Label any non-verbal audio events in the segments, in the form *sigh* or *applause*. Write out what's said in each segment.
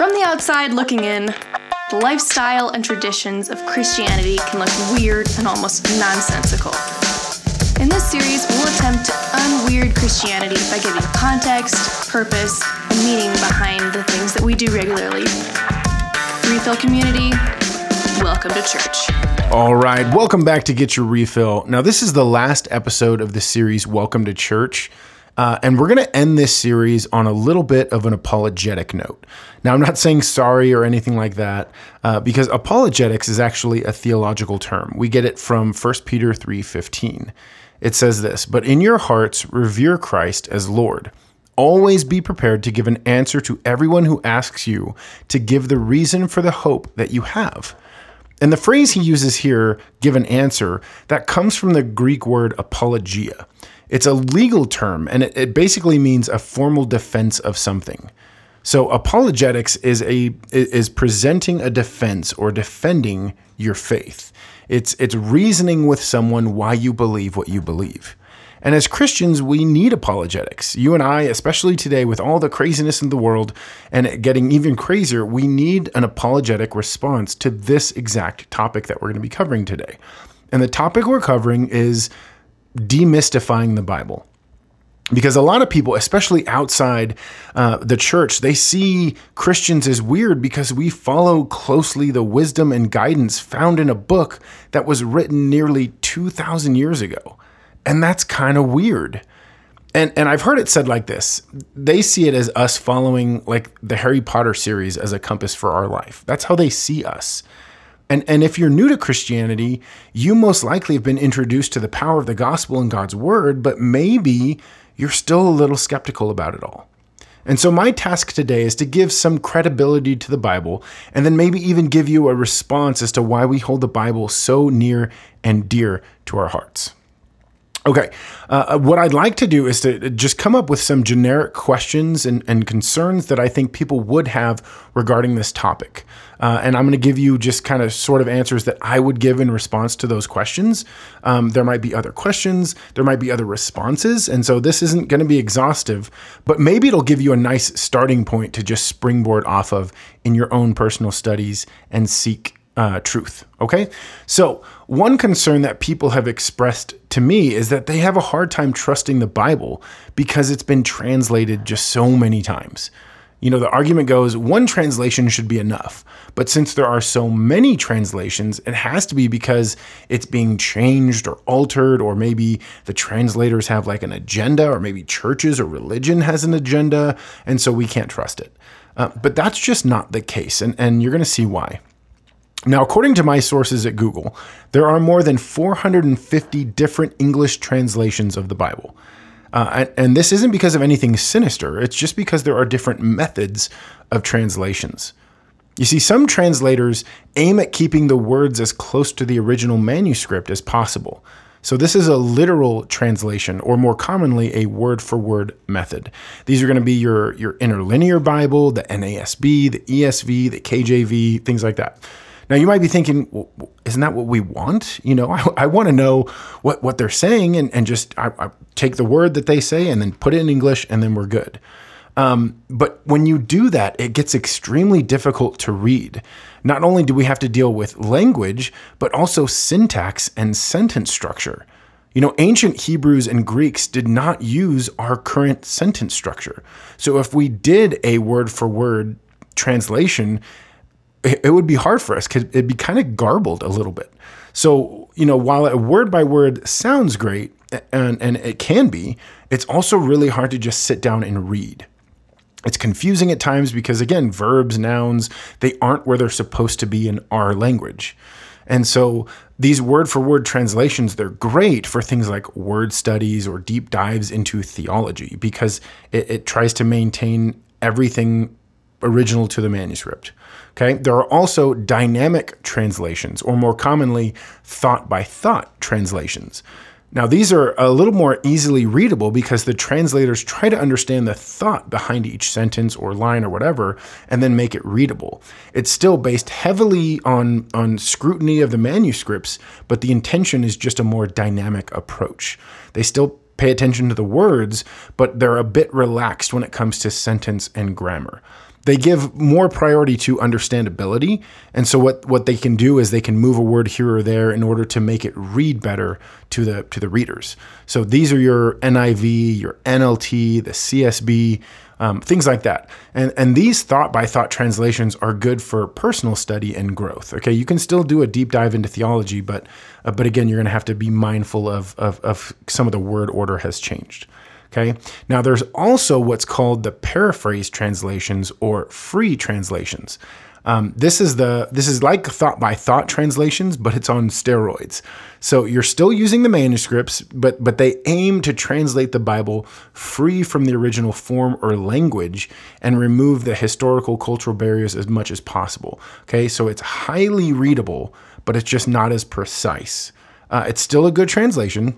From the outside looking in, the lifestyle and traditions of Christianity can look weird and almost nonsensical. In this series, we'll attempt to unweird Christianity by giving context, purpose, and meaning behind the things that we do regularly. Refill community, welcome to church. All right, welcome back to Get Your Refill. Now, this is the last episode of the series, Welcome to Church. Uh, and we're going to end this series on a little bit of an apologetic note. Now, I'm not saying sorry or anything like that, uh, because apologetics is actually a theological term. We get it from 1 Peter 3:15. It says this, "But in your hearts revere Christ as Lord. Always be prepared to give an answer to everyone who asks you to give the reason for the hope that you have." And the phrase he uses here, give an answer, that comes from the Greek word apologia. It's a legal term, and it, it basically means a formal defense of something. So apologetics is a is presenting a defense or defending your faith. It's it's reasoning with someone why you believe what you believe. And as Christians, we need apologetics. You and I, especially today with all the craziness in the world and getting even crazier, we need an apologetic response to this exact topic that we're going to be covering today. And the topic we're covering is demystifying the Bible. Because a lot of people, especially outside uh, the church, they see Christians as weird because we follow closely the wisdom and guidance found in a book that was written nearly 2,000 years ago. And that's kind of weird. And, and I've heard it said like this they see it as us following like the Harry Potter series as a compass for our life. That's how they see us. And, and if you're new to Christianity, you most likely have been introduced to the power of the gospel and God's word, but maybe you're still a little skeptical about it all. And so, my task today is to give some credibility to the Bible and then maybe even give you a response as to why we hold the Bible so near and dear to our hearts. Okay, uh, what I'd like to do is to just come up with some generic questions and, and concerns that I think people would have regarding this topic. Uh, and I'm going to give you just kind of sort of answers that I would give in response to those questions. Um, there might be other questions, there might be other responses. And so this isn't going to be exhaustive, but maybe it'll give you a nice starting point to just springboard off of in your own personal studies and seek uh, truth. Okay. So, one concern that people have expressed to me is that they have a hard time trusting the Bible because it's been translated just so many times. You know, the argument goes one translation should be enough. But since there are so many translations, it has to be because it's being changed or altered, or maybe the translators have like an agenda, or maybe churches or religion has an agenda, and so we can't trust it. Uh, but that's just not the case, and, and you're going to see why. Now, according to my sources at Google, there are more than 450 different English translations of the Bible. Uh, and, and, this isn't because of anything sinister, it's just because there are different methods of translations. You see, some translators aim at keeping the words as close to the original manuscript as possible. So, this is a literal translation, or more commonly, a word for word method. These are going to be your, your interlinear Bible, the NASB, the ESV, the KJV, things like that. Now you might be thinking, well, isn't that what we want? You know, *laughs* I, I want to know what, what they're saying and, and just I, I, take the word that they say and then put it in English and then we're good. Um, but when you do that, it gets extremely difficult to read. Not only do we have to deal with language, but also syntax and sentence structure. You know, ancient Hebrews and Greeks did not use our current sentence structure. So if we did a word for word translation, it would be hard for us because it'd be kind of garbled a little bit. So, you know, while a word by word sounds great, and, and it can be, it's also really hard to just sit down and read. It's confusing at times because, again, verbs, nouns, they aren't where they're supposed to be in our language. And so these word for word translations, they're great for things like word studies or deep dives into theology because it, it tries to maintain everything original to the manuscript. Okay, there are also dynamic translations, or more commonly, thought by thought translations. Now, these are a little more easily readable because the translators try to understand the thought behind each sentence or line or whatever and then make it readable. It's still based heavily on, on scrutiny of the manuscripts, but the intention is just a more dynamic approach. They still pay attention to the words, but they're a bit relaxed when it comes to sentence and grammar. They give more priority to understandability. And so what, what they can do is they can move a word here or there in order to make it read better to the to the readers. So these are your NIV, your NLT, the CSB, um, things like that. And and these thought by thought translations are good for personal study and growth. Okay, you can still do a deep dive into theology, but uh, but again, you're going to have to be mindful of, of of some of the word order has changed. Okay. Now there's also what's called the paraphrase translations or free translations. Um, this is the this is like thought by thought translations, but it's on steroids. So you're still using the manuscripts, but but they aim to translate the Bible free from the original form or language and remove the historical cultural barriers as much as possible. Okay, so it's highly readable, but it's just not as precise. Uh, it's still a good translation,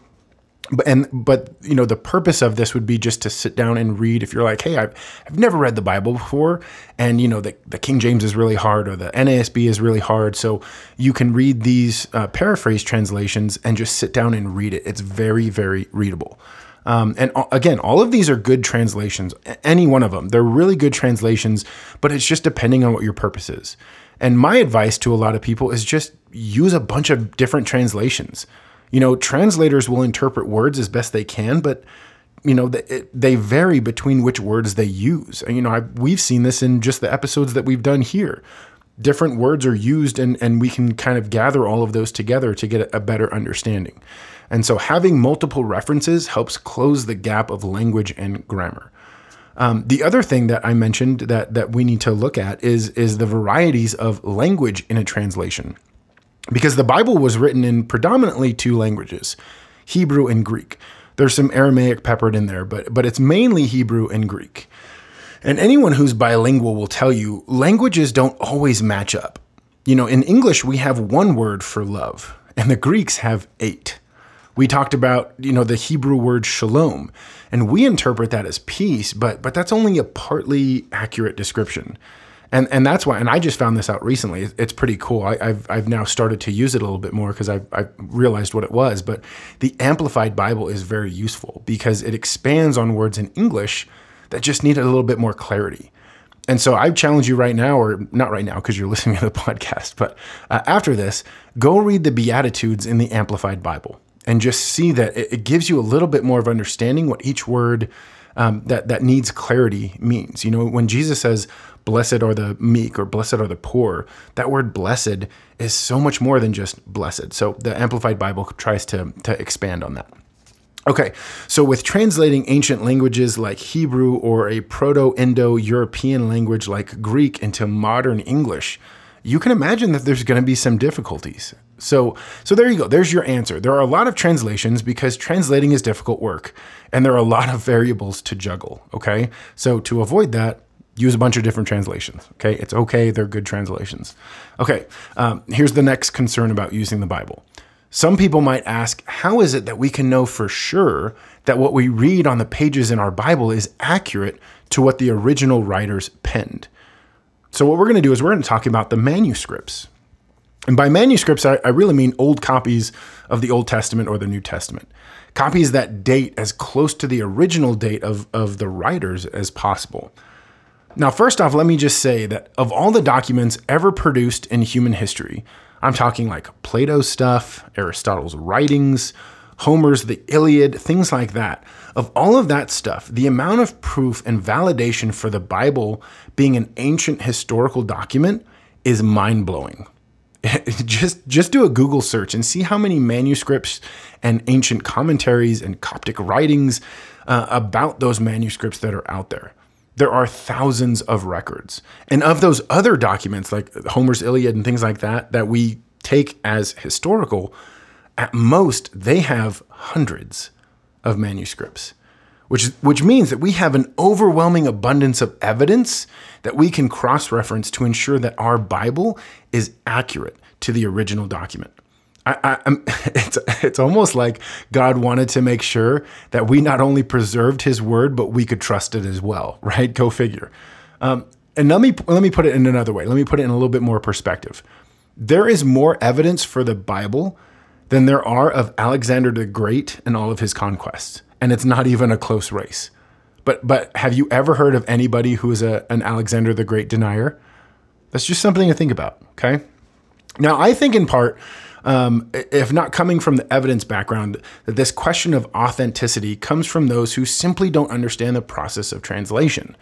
but and but you know the purpose of this would be just to sit down and read if you're like hey I've, I've never read the bible before. And you know the, the king james is really hard or the nasb is really hard. So you can read these uh, paraphrase translations and just sit down and read it. It's very very readable. Um, and again all of these are good translations any one of them. They're really good translations but it's just depending on what your purpose is. And my advice to a lot of people is just use a bunch of different translations you know, translators will interpret words as best they can, but you know they, vary between which words they use. And, you know, I, we've seen this in just the episodes that we've done here. Different words are used, and and we can kind of gather all of those together to get a better understanding. And so, having multiple references helps close the gap of language and grammar. Um, the other thing that I mentioned that that we need to look at is is the varieties of language in a translation because the Bible was written in predominantly two languages, Hebrew and Greek. There's some Aramaic peppered in there, but but it's mainly Hebrew and Greek. And anyone who's bilingual will tell you languages don't always match up. You know, in English we have one word for love, and the Greeks have eight. We talked about, you know, the Hebrew word shalom, and we interpret that as peace, but but that's only a partly accurate description and and that's why. And I just found this out recently. It's pretty cool. I, have I've now started to use it a little bit more because I've, I've realized what it was. But the Amplified Bible is very useful because it expands on words in English that just need a little bit more clarity. And so I challenge you right now, or not right now because you're *laughs* listening to the podcast, but uh, after this, go read the Beatitudes in the Amplified Bible and just see that it, it gives you a little bit more of understanding what each word um, that that needs clarity means. You know, when Jesus says, blessed are the meek or blessed are the poor. That word blessed is so much more than just blessed. So the Amplified Bible tries to, to expand on that. Okay, so with translating ancient languages like Hebrew or a Proto Indo European language like Greek into modern English, you can imagine that there's going to be some difficulties. So, so there you go. There's your answer. There are a lot of translations because translating is difficult work, and there are a lot of variables to juggle. Okay, so to avoid that, use a bunch of different translations. Okay, it's okay, they're good translations. Okay, um, here's the next concern about using the Bible. Some people might ask, how is it that we can know for sure that what we read on the pages in our Bible is accurate to what the original writers penned? So, what we're going to do is we're going to talk about the manuscripts. And by manuscripts, I, I really mean old copies of the Old Testament or the New Testament. Copies that date as close to the original date of, of the writers as possible. Now, first off, let me just say that of all the documents ever produced in human history, I'm talking like Plato's stuff, Aristotle's writings, Homer's The Iliad, things like that. Of all of that stuff, the amount of proof and validation for the Bible being an ancient historical document is mind blowing. *laughs* just just do a Google search and see how many manuscripts and ancient commentaries and Coptic writings uh, about those manuscripts that are out there there are thousands of records. And of those other documents, like Homer's Iliad and things like that, that we take as historical, at most they have hundreds of manuscripts, which, which means that we have an overwhelming abundance of evidence that we can cross reference to ensure that our Bible is accurate to the original document. I, I, *laughs* it's it's almost like God wanted to make sure that we not only preserved His word, but we could trust it as well, *laughs* right? Go figure. Um, and let me let me put it in another way. Let me put it in a little bit more perspective. There is more evidence for the Bible than there are of Alexander the Great and all of his conquests, and it's not even a close race. But but have you ever heard of anybody who is a, an Alexander the Great denier? That's just something to think about. Okay. Now I think in part, um, if not coming from the evidence background, that this question of authenticity comes from those who simply don't understand the process of translation.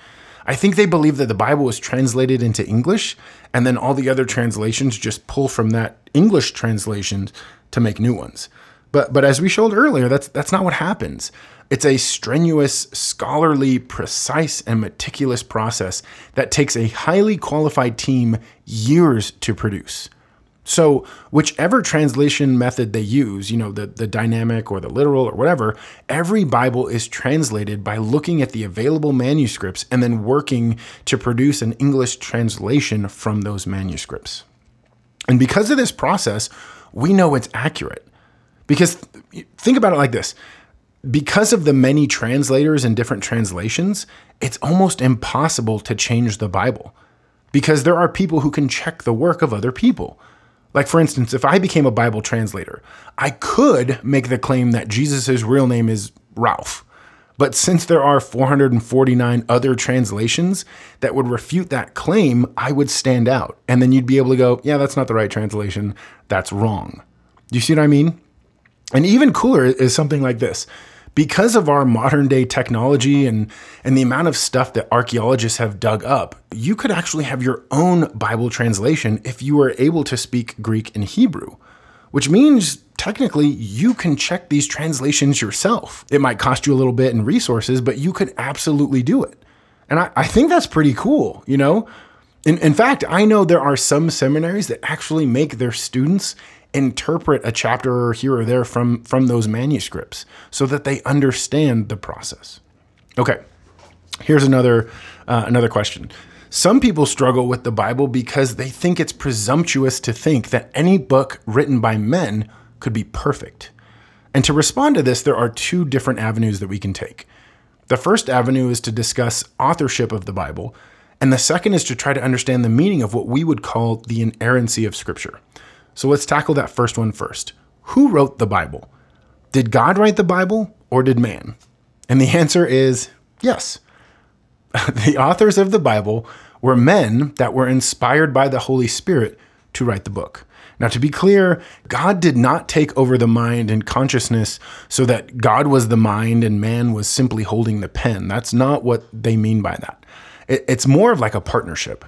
I think they believe that the Bible was translated into English, and then all the other translations just pull from that English translations to make new ones. But but as we showed earlier, that's that's not what happens. It's a strenuous, scholarly, precise, and meticulous process that takes a highly qualified team years to produce. So, whichever translation method they use, you know, the, the dynamic or the literal or whatever, every Bible is translated by looking at the available manuscripts and then working to produce an English translation from those manuscripts. And because of this process, we know it's accurate. Because think about it like this because of the many translators and different translations, it's almost impossible to change the Bible because there are people who can check the work of other people. Like, for instance, if I became a Bible translator, I could make the claim that Jesus' real name is Ralph. But since there are 449 other translations that would refute that claim, I would stand out. And then you'd be able to go, yeah, that's not the right translation. That's wrong. Do you see what I mean? And even cooler is something like this. Because of our modern day technology and, and the amount of stuff that archaeologists have dug up, you could actually have your own Bible translation if you were able to speak Greek and Hebrew, which means technically you can check these translations yourself. It might cost you a little bit in resources, but you could absolutely do it. And I, I think that's pretty cool, you know? In, in fact, I know there are some seminaries that actually make their students interpret a chapter here or there from from those manuscripts so that they understand the process. Okay. Here's another uh, another question. Some people struggle with the Bible because they think it's presumptuous to think that any book written by men could be perfect. And to respond to this, there are two different avenues that we can take. The first avenue is to discuss authorship of the Bible, and the second is to try to understand the meaning of what we would call the inerrancy of Scripture. So let's tackle that first one first. Who wrote the Bible? Did God write the Bible or did man? And the answer is yes. *laughs* the authors of the Bible were men that were inspired by the Holy Spirit to write the book. Now, to be clear, God did not take over the mind and consciousness so that God was the mind and man was simply holding the pen. That's not what they mean by that. It's more of like a partnership.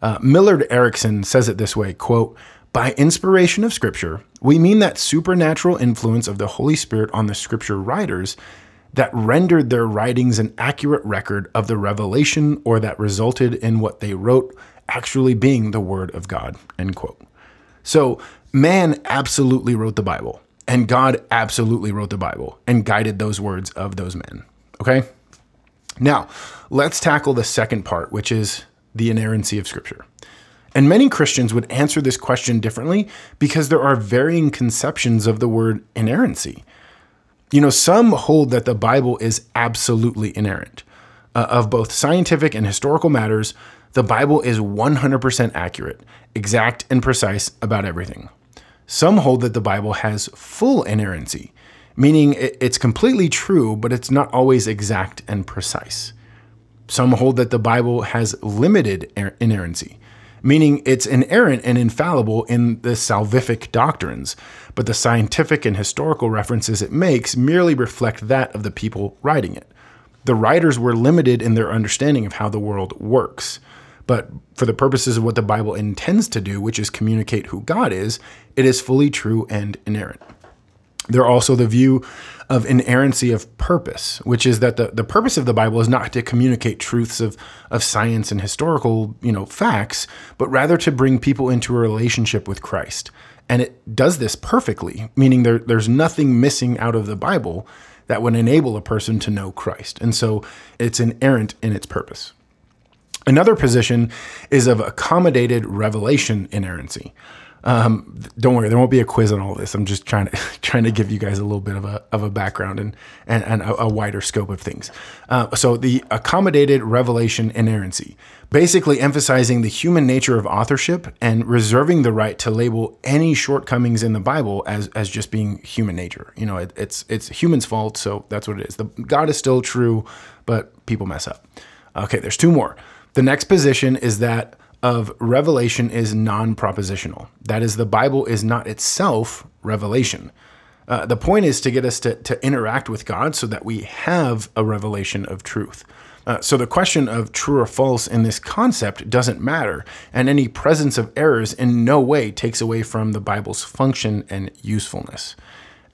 Uh, Millard Erickson says it this way quote, by inspiration of Scripture, we mean that supernatural influence of the Holy Spirit on the Scripture writers that rendered their writings an accurate record of the revelation or that resulted in what they wrote actually being the Word of God. End quote. So, man absolutely wrote the Bible, and God absolutely wrote the Bible and guided those words of those men. Okay? Now, let's tackle the second part, which is the inerrancy of Scripture. And many Christians would answer this question differently because there are varying conceptions of the word inerrancy. You know, some hold that the Bible is absolutely inerrant. Uh, of both scientific and historical matters, the Bible is 100% accurate, exact, and precise about everything. Some hold that the Bible has full inerrancy, meaning it's completely true, but it's not always exact and precise. Some hold that the Bible has limited inerrancy, meaning it's inerrant and infallible in the salvific doctrines, but the scientific and historical references it makes merely reflect that of the people writing it. The writers were limited in their understanding of how the world works. But for the purposes of what the Bible intends to do, which is communicate who God is, it is fully true and inerrant. There also the view of inerrancy of purpose, which is that the, the purpose of the Bible is not to communicate truths of, of science and historical, you know, facts, but rather to bring people into a relationship with Christ. And it does this perfectly, meaning there, there's nothing missing out of the Bible that would enable a person to know Christ. And so it's inerrant in its purpose. Another position is of accommodated revelation inerrancy. Um, don't worry, there won't be a quiz on all this. I'm just trying to *laughs* trying to give you guys a little bit of a, of a background and and, and a, a wider scope of things. Uh, so the accommodated revelation inerrancy, basically emphasizing the human nature of authorship and reserving the right to label any shortcomings in the Bible as as just being human nature. You know, it, it's it's humans' fault, so that's what it is. The God is still true, but people mess up. Okay, there's two more. The next position is that of revelation is non propositional. That is, the Bible is not itself revelation. Uh, the point is to get us to, to interact with God so that we have a revelation of truth. Uh, so the question of true or false in this concept doesn't matter, and any presence of errors in no way takes away from the Bible's function and usefulness.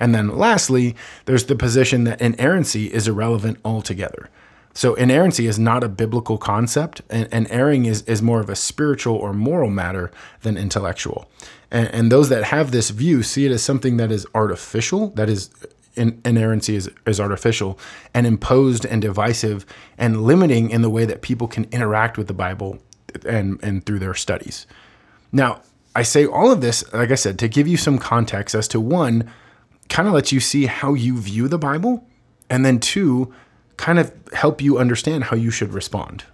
And then lastly, there's the position that inerrancy is irrelevant altogether. So inerrancy is not a biblical concept, and, and erring is, is more of a spiritual or moral matter than intellectual. And, and those that have this view see it as something that is artificial, that is in, inerrancy is, is artificial and imposed and divisive and limiting in the way that people can interact with the Bible and, and through their studies. Now, I say all of this, like I said, to give you some context as to one, kind of let you see how you view the Bible, and then two, kind of help you understand how you should respond.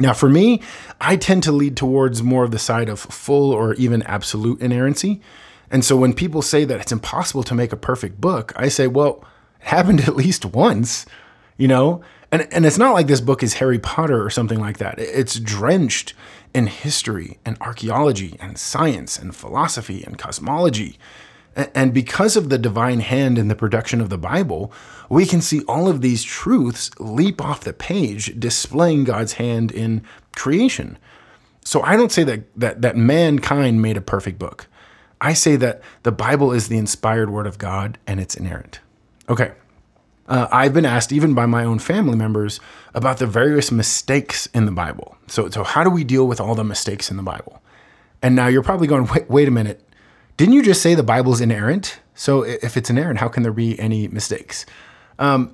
Now, for me, I tend to lead towards more of the side of full or even absolute inerrancy. And so when people say that it's impossible to make a perfect book, I say, well, it happened *laughs* at least once, you know? And, and it's not like this book is Harry Potter or something like that. It's drenched in history and archaeology and science and philosophy and cosmology. And because of the divine hand in the production of the Bible, we can see all of these truths leap off the page, displaying God's hand in creation. So I don't say that, that, that mankind made a perfect book. I say that the Bible is the inspired word of God and it's inerrant. Okay. Uh, I've been asked, even by my own family members, about the various mistakes in the Bible. So, so how do we deal with all the mistakes in the Bible? And now you're probably going, wait, wait a minute. Didn't you just say the Bible's inerrant? So if it's inerrant, how can there be any mistakes? Um,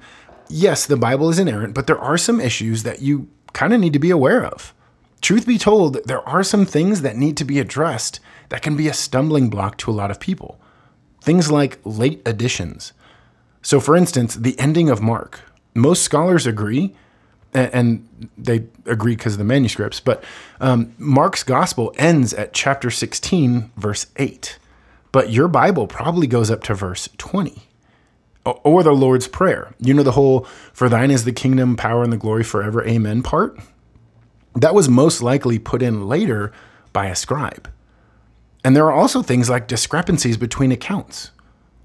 yes, the Bible is inerrant, but there are some issues that you kind of need to be aware of. Truth be told, there are some things that need to be addressed that can be a stumbling block to a lot of people. Things like late additions. So, for instance, the ending of Mark. Most scholars agree, and they agree because of the manuscripts, but um, Mark's gospel ends at chapter 16, verse 8 but your Bible probably goes up to verse 20 or the Lord's Prayer. You know, the whole, for thine is the kingdom, power, and the glory forever, amen part? That was most likely put in later by a scribe. And there are also things like discrepancies between accounts.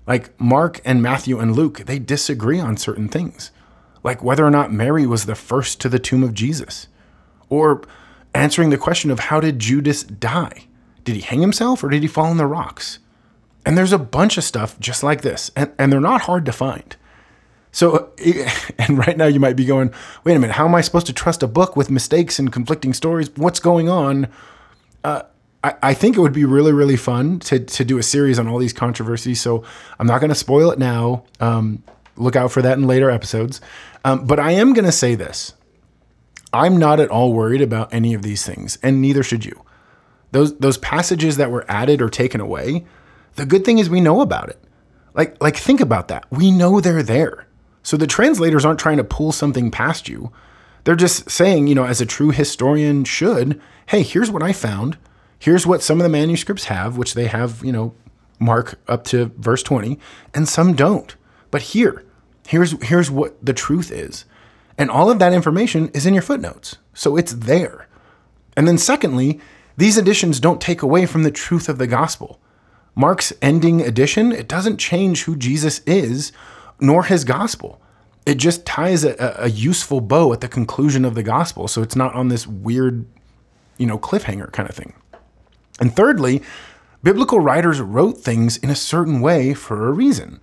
Like Mark and Matthew and Luke, they disagree on certain things, like whether or not Mary was the first to the tomb of Jesus, or answering the question of how did Judas die? Did he hang himself or did he fall in the rocks? And there's a bunch of stuff just like this, and, and they're not hard to find. So, *laughs* and right now you might be going, wait a minute, how am I supposed to trust a book with mistakes and conflicting stories? What's going on? Uh, I, I think it would be really, really fun to, to do a series on all these controversies. So I'm not going to spoil it now. Um, look out for that in later episodes. Um, but I am going to say this I'm not at all worried about any of these things, and neither should you. Those, those passages that were added or taken away, the good thing is we know about it. Like like think about that. We know they're there. So the translators aren't trying to pull something past you. They're just saying, you know, as a true historian should, hey, here's what I found. Here's what some of the manuscripts have, which they have, you know, mark up to verse 20, and some don't. But here, here's here's what the truth is. And all of that information is in your footnotes. So it's there. And then secondly, these additions don't take away from the truth of the gospel. Mark's ending addition, it doesn't change who Jesus is nor his gospel. It just ties a, a, useful bow at the conclusion of the gospel. So it's not on this weird, you know, cliffhanger kind of thing. And thirdly, biblical writers wrote things in a certain way for a reason.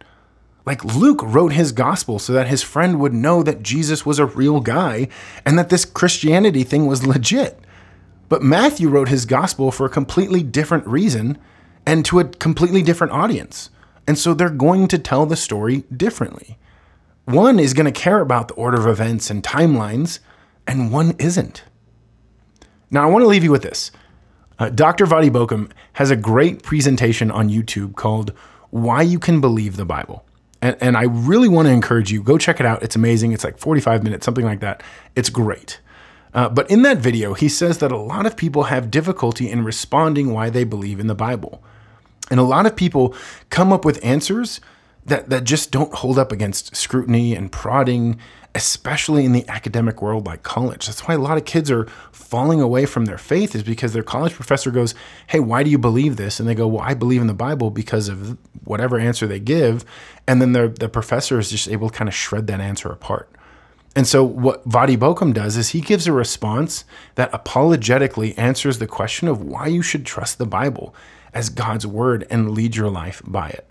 Like Luke wrote his gospel so that his friend would know that Jesus was a real guy and that this Christianity thing was legit. But Matthew wrote his gospel for a completely different reason and to a completely different audience. And so they're going to tell the story differently. One is going to care about the order of events and timelines, and one isn't. Now, I want to leave you with this. Uh, Dr. Voddie Baucham has a great presentation on YouTube called Why You Can Believe the Bible. And, and I really want to encourage you, go check it out. It's amazing. It's like 45 minutes, something like that. It's great. Uh, but in that video, he says that a lot of people have difficulty in responding why they believe in the Bible. And a lot of people come up with answers that, that just don't hold up against scrutiny and prodding, especially in the academic world like college. That's why a lot of kids are falling away from their faith, is because their college professor goes, Hey, why do you believe this? And they go, Well, I believe in the Bible because of whatever answer they give. And then the professor is just able to kind of shred that answer apart. And so, what Voddie Baucham does is he gives a response that apologetically answers the question of why you should trust the Bible as God's word and lead your life by it.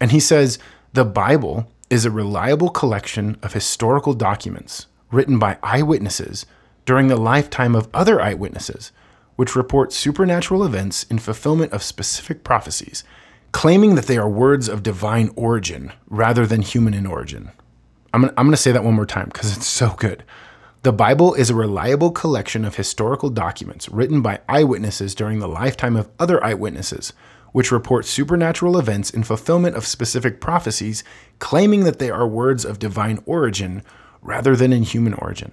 And he says the Bible is a reliable collection of historical documents written by eyewitnesses during the lifetime of other eyewitnesses, which report supernatural events in fulfillment of specific prophecies, claiming that they are words of divine origin rather than human in origin. I'm I'm gonna say that one more time because it's so good. The Bible is a reliable collection of historical documents written by eyewitnesses during the lifetime of other eyewitnesses, which report supernatural events in fulfillment of specific prophecies, claiming that they are words of divine origin rather than in human origin.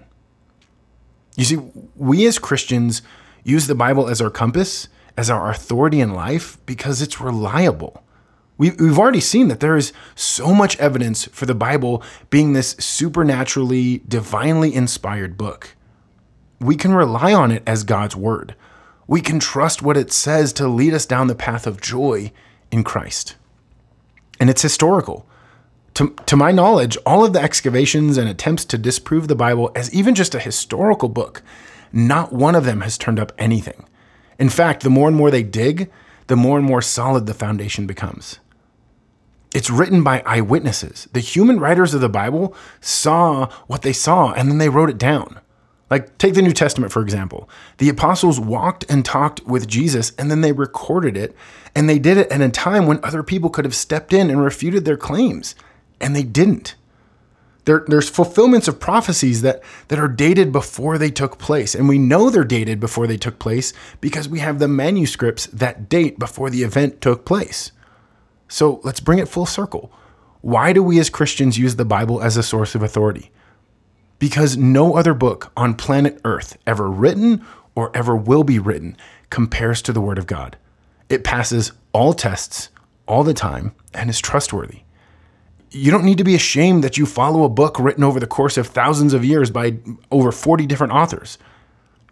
You see, we as Christians use the Bible as our compass, as our authority in life, because it's reliable. We've already seen that there is so much evidence for the Bible being this supernaturally, divinely inspired book. We can rely on it as God's word. We can trust what it says to lead us down the path of joy in Christ. And it's historical. To, to my knowledge, all of the excavations and attempts to disprove the Bible as even just a historical book, not one of them has turned up anything. In fact, the more and more they dig, the more and more solid the foundation becomes. It's written by eyewitnesses. The human writers of the Bible saw what they saw and then they wrote it down. Like, take the New Testament, for example. The apostles walked and talked with Jesus and then they recorded it. And they did it at a time when other people could have stepped in and refuted their claims. And they didn't. There, there's fulfillments of prophecies that, that are dated before they took place. And we know they're dated before they took place because we have the manuscripts that date before the event took place. So let's bring it full circle. Why do we as Christians use the Bible as a source of authority? Because no other book on planet Earth ever written or ever will be written compares to the Word of God. It passes all tests all the time and is trustworthy. You don't need to be ashamed that you follow a book written over the course of thousands of years by over 40 different authors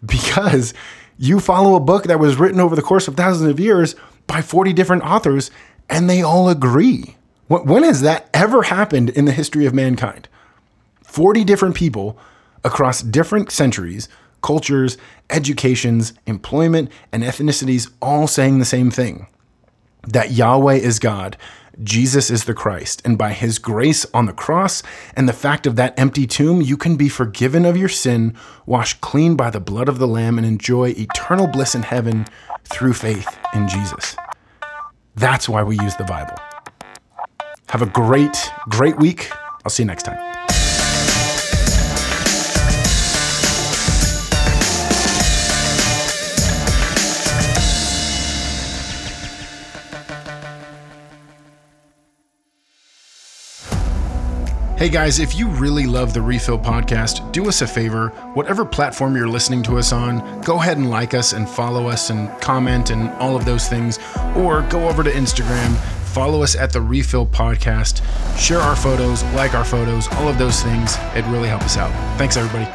because you follow a book that was written over the course of thousands of years by 40 different authors and they all agree. When has that ever happened in the history of mankind? 40 different people across different centuries, cultures, educations, employment, and ethnicities all saying the same thing that Yahweh is God, Jesus is the Christ, and by his grace on the cross and the fact of that empty tomb, you can be forgiven of your sin, washed clean by the blood of the Lamb, and enjoy eternal bliss in heaven through faith in Jesus. That's why we use the Bible. Have a great, great week. I'll see you next time. Hey guys, if you really love the Refill podcast, do us a favor. Whatever platform you're listening to us on, go ahead and like us and follow us and comment and all of those things. Or go over to Instagram, follow us at the Refill podcast, share our photos, like our photos, all of those things. It really helps us out. Thanks, everybody.